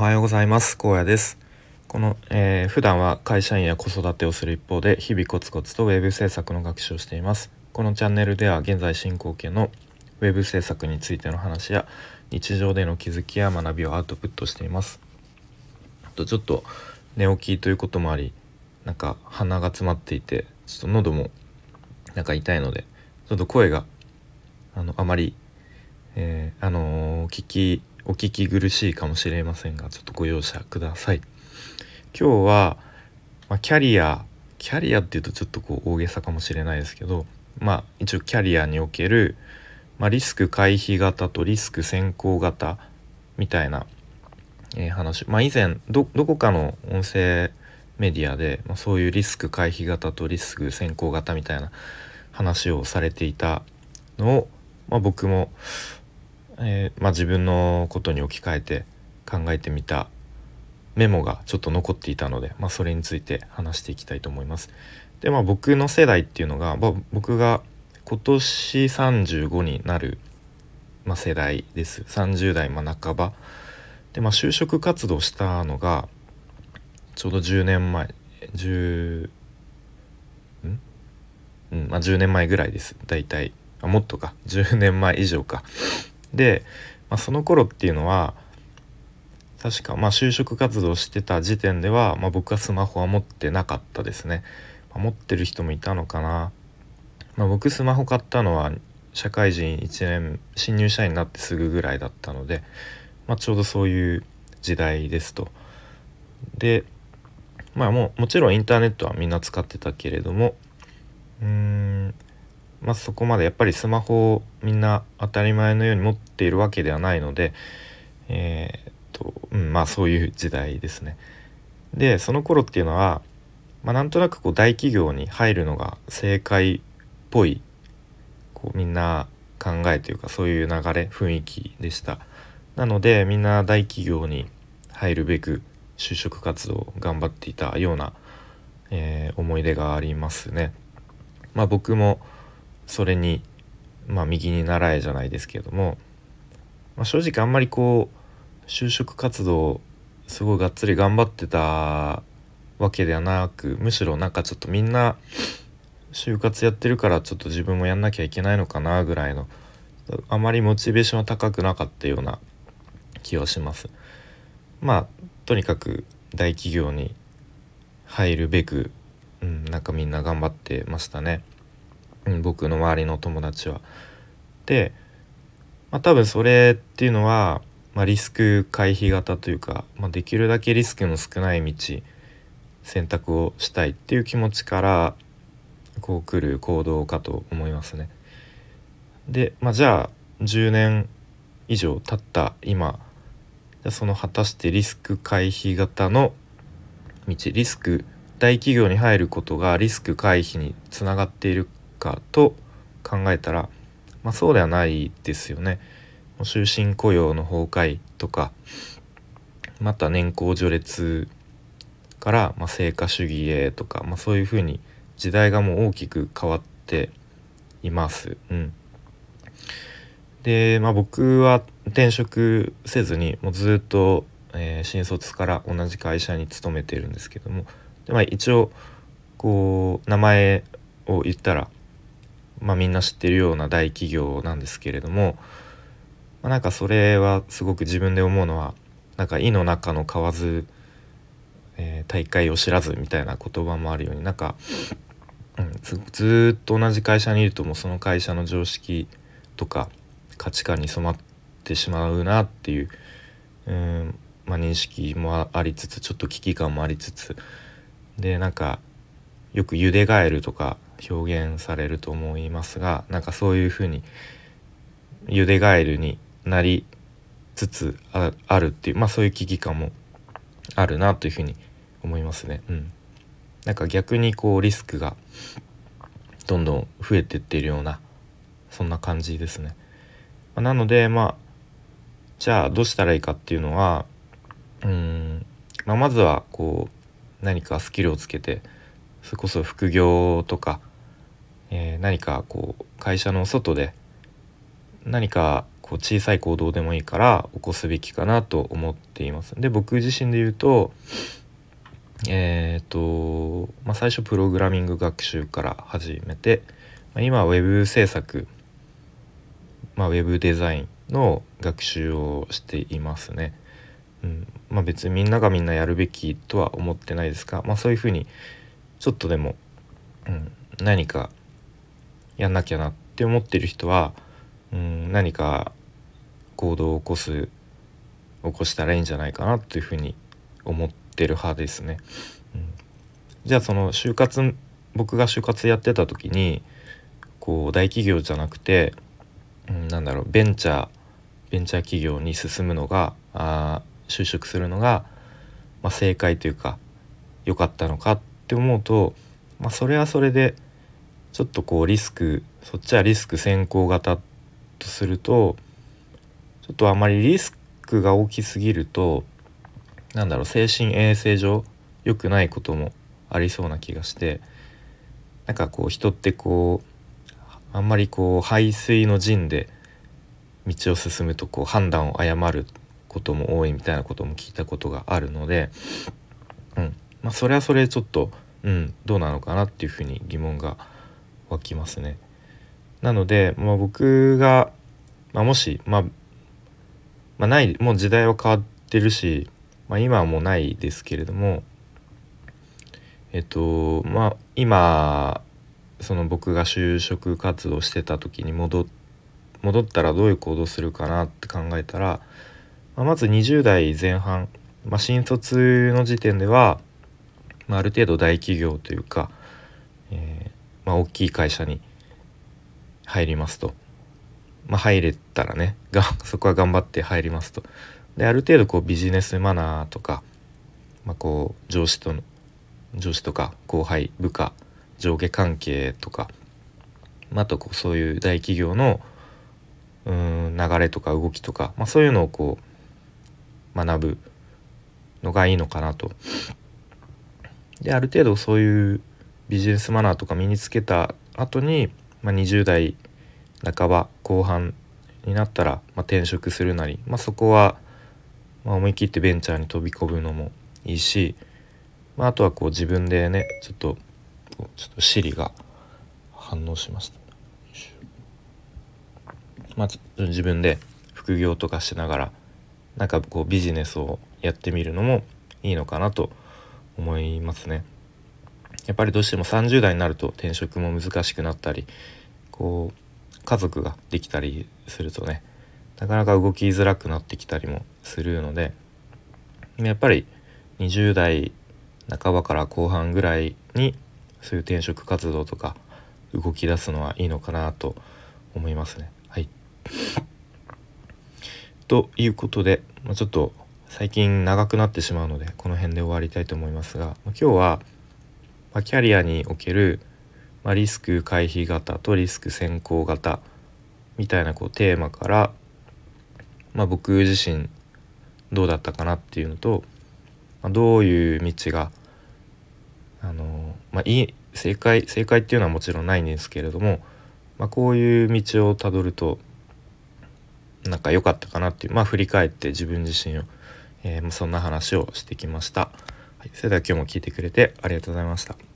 はようございます。高野です。この、えー、普段は会社員や子育てをする一方で日々コツコツとウェブ制作の学習をしています。このチャンネルでは現在進行形のウェブ制作についての話や日常での気づきや学びをアウトプットしています。とちょっと寝起きということもありなんか鼻が詰まっていてちょっと喉もなんか痛いのでちょっと声があのあまり、えー、あのー、聞きお聞き苦しいかもしれませんがちょっとご容赦ください。今日は、まあ、キャリアキャリアっていうとちょっとこう大げさかもしれないですけどまあ一応キャリアにおける、まあ、リスク回避型とリスク先行型みたいな、えー、話。まあ以前どこかの音声メディアで、まあ、そういうリスク回避型とリスク先行型みたいな話をされていたのを、まあ、僕もえー、まあ、自分のことに置き換えて考えてみたメモがちょっと残っていたので、まあ、それについて話していきたいと思います。でまあ僕の世代っていうのが、まあ、僕が今年35になる、まあ、世代です。30代ま半ば。で、まあ、就職活動したのがちょうど10年前10ん？うんまあ10年前ぐらいです。大体。あもっとか。10年前以上か。で、まあ、その頃っていうのは確かまあ就職活動してた時点では、まあ、僕はスマホは持ってなかったですね、まあ、持ってる人もいたのかな、まあ、僕スマホ買ったのは社会人1年新入社員になってすぐぐらいだったので、まあ、ちょうどそういう時代ですと。でまあもうもちろんインターネットはみんな使ってたけれどもうーんまあ、そこまでやっぱりスマホをみんな当たり前のように持っているわけではないので、えー、っとうん、まあそういう時代ですね。でその頃っていうのは、まあ、なんとなくこう大企業に入るのが正解っぽいこうみんな考えというかそういう流れ雰囲気でした。なのでみんな大企業に入るべく就職活動を頑張っていたような、えー、思い出がありますね。まあ、僕もそれにまあ右に習えじゃないですけれども、まあ、正直あんまりこう就職活動すごいがっつり頑張ってたわけではなくむしろなんかちょっとみんな就活やってるからちょっと自分もやんなきゃいけないのかなぐらいのあまりモチベーションは高くなかったような気はします。まあとにかく大企業に入るべく、うん、なんかみんな頑張ってましたね。うん、僕の周りの友達は。で、まあ、多分それっていうのは、まあ、リスク回避型というか、まあ、できるだけリスクの少ない道選択をしたいっていう気持ちからこう来る行動かと思いますね。で、まあ、じゃあ10年以上経った今その果たしてリスク回避型の道リスク大企業に入ることがリスク回避につながっているかと考えたら、まあ、そうではないですよね。終身雇用の崩壊とかまた年功序列から、まあ、成果主義へとか、まあ、そういうふうに時代がもう大きく変わっています。うん、で、まあ、僕は転職せずにもうずっと、えー、新卒から同じ会社に勤めてるんですけどもで、まあ、一応こう名前を言ったらまあ、みんな知ってるような大企業なんですけれども、まあ、なんかそれはすごく自分で思うのはなんか「井の中の蛙、えー、大会を知らず」みたいな言葉もあるようになんか、うん、ずずっと同じ会社にいるともうその会社の常識とか価値観に染まってしまうなっていう、うんまあ、認識もありつつちょっと危機感もありつつでなんかよく「ゆでガエル」とか表現されると思いますがなんかそういうふうにゆでガエルになりつつあるっていうまあそういう危機感もあるなというふうに思いますね。うん、なんか逆にこうリスクがどんどん増えてっているようなそんな感じですね。ま、なのでまあじゃあどうしたらいいかっていうのはうん、まあ、まずはこう何かスキルをつけてそれこそ副業とかえー、何かこう会社の外で何かこう小さい行動でもいいから起こすべきかなと思っています。で僕自身で言うとえっ、ー、と、まあ、最初プログラミング学習から始めて、まあ、今は Web 制作、まあ、Web デザインの学習をしていますね。うんまあ、別にみんながみんなやるべきとは思ってないですが、まあ、そういうふうにちょっとでも、うん、何かやんなきゃなって思ってる人は、うん、何か行動を起こす起こしたらいいんじゃないかなというふうに思ってる派ですね。うん、じゃあその就活僕が就活やってた時にこう大企業じゃなくて、うん、なんだろうベンチャーベンチャー企業に進むのがあ就職するのが、まあ、正解というか良かったのかって思うと、まあ、それはそれでちょっとこうリスクそっちはリスク先行型とするとちょっとあまりリスクが大きすぎるとなんだろう精神衛生上良くないこともありそうな気がしてなんかこう人ってこうあんまりこう排水の陣で道を進むとこう判断を誤ることも多いみたいなことも聞いたことがあるので、うん。まあ、それはそれちょっと、うん、どうなのかなっていうふうに疑問が湧きますね。なので、まあ、僕が、まあ、もし、まあ、まあ、ないもう時代は変わってるし、まあ、今はもうないですけれどもえっとまあ今その僕が就職活動してた時に戻戻ったらどういう行動するかなって考えたら、まあ、まず20代前半、まあ、新卒の時点では、まあ、ある程度大企業というか、まあ、大きい会社に入りますと。まあ、入れたらねが そこは頑張って入りますと。である程度こうビジネスマナーとか、まあ、こう上司との上司とか後輩部下上下関係とか、まあ、あとこうそういう大企業のうん流れとか動きとか、まあ、そういうのをこう学ぶのがいいのかなと。である程度そういうビジネスマナーとか身につけた後に、まあ、20代半ば後半になったら、まあ、転職するなり、まあ、そこは、まあ、思い切ってベンチャーに飛び込むのもいいし、まあ、あとはこう自分でねちょっとちょっとシリが反応しました。まあ、自分で副業とかしながらなんかこうビジネスをやってみるのもいいのかなと思いますね。やっぱりどうしても30代になると転職も難しくなったりこう家族ができたりするとねなかなか動きづらくなってきたりもするのでやっぱり20代半ばから後半ぐらいにそういう転職活動とか動き出すのはいいのかなと思いますね。はい、ということで、まあ、ちょっと最近長くなってしまうのでこの辺で終わりたいと思いますが、今日は、まあ、キャリアにおけるまあ、リスク回避型とリスク先行型みたいなこうテーマから、まあ、僕自身どうだったかなっていうのと、まあ、どういう道があの、まあ、いい正解正解っていうのはもちろんないんですけれども、まあ、こういう道をたどるとなんか良かったかなっていうまあ振り返って自分自身を、えー、そんな話をしてきました。はい、それでは今日も聞いてくれてありがとうございました。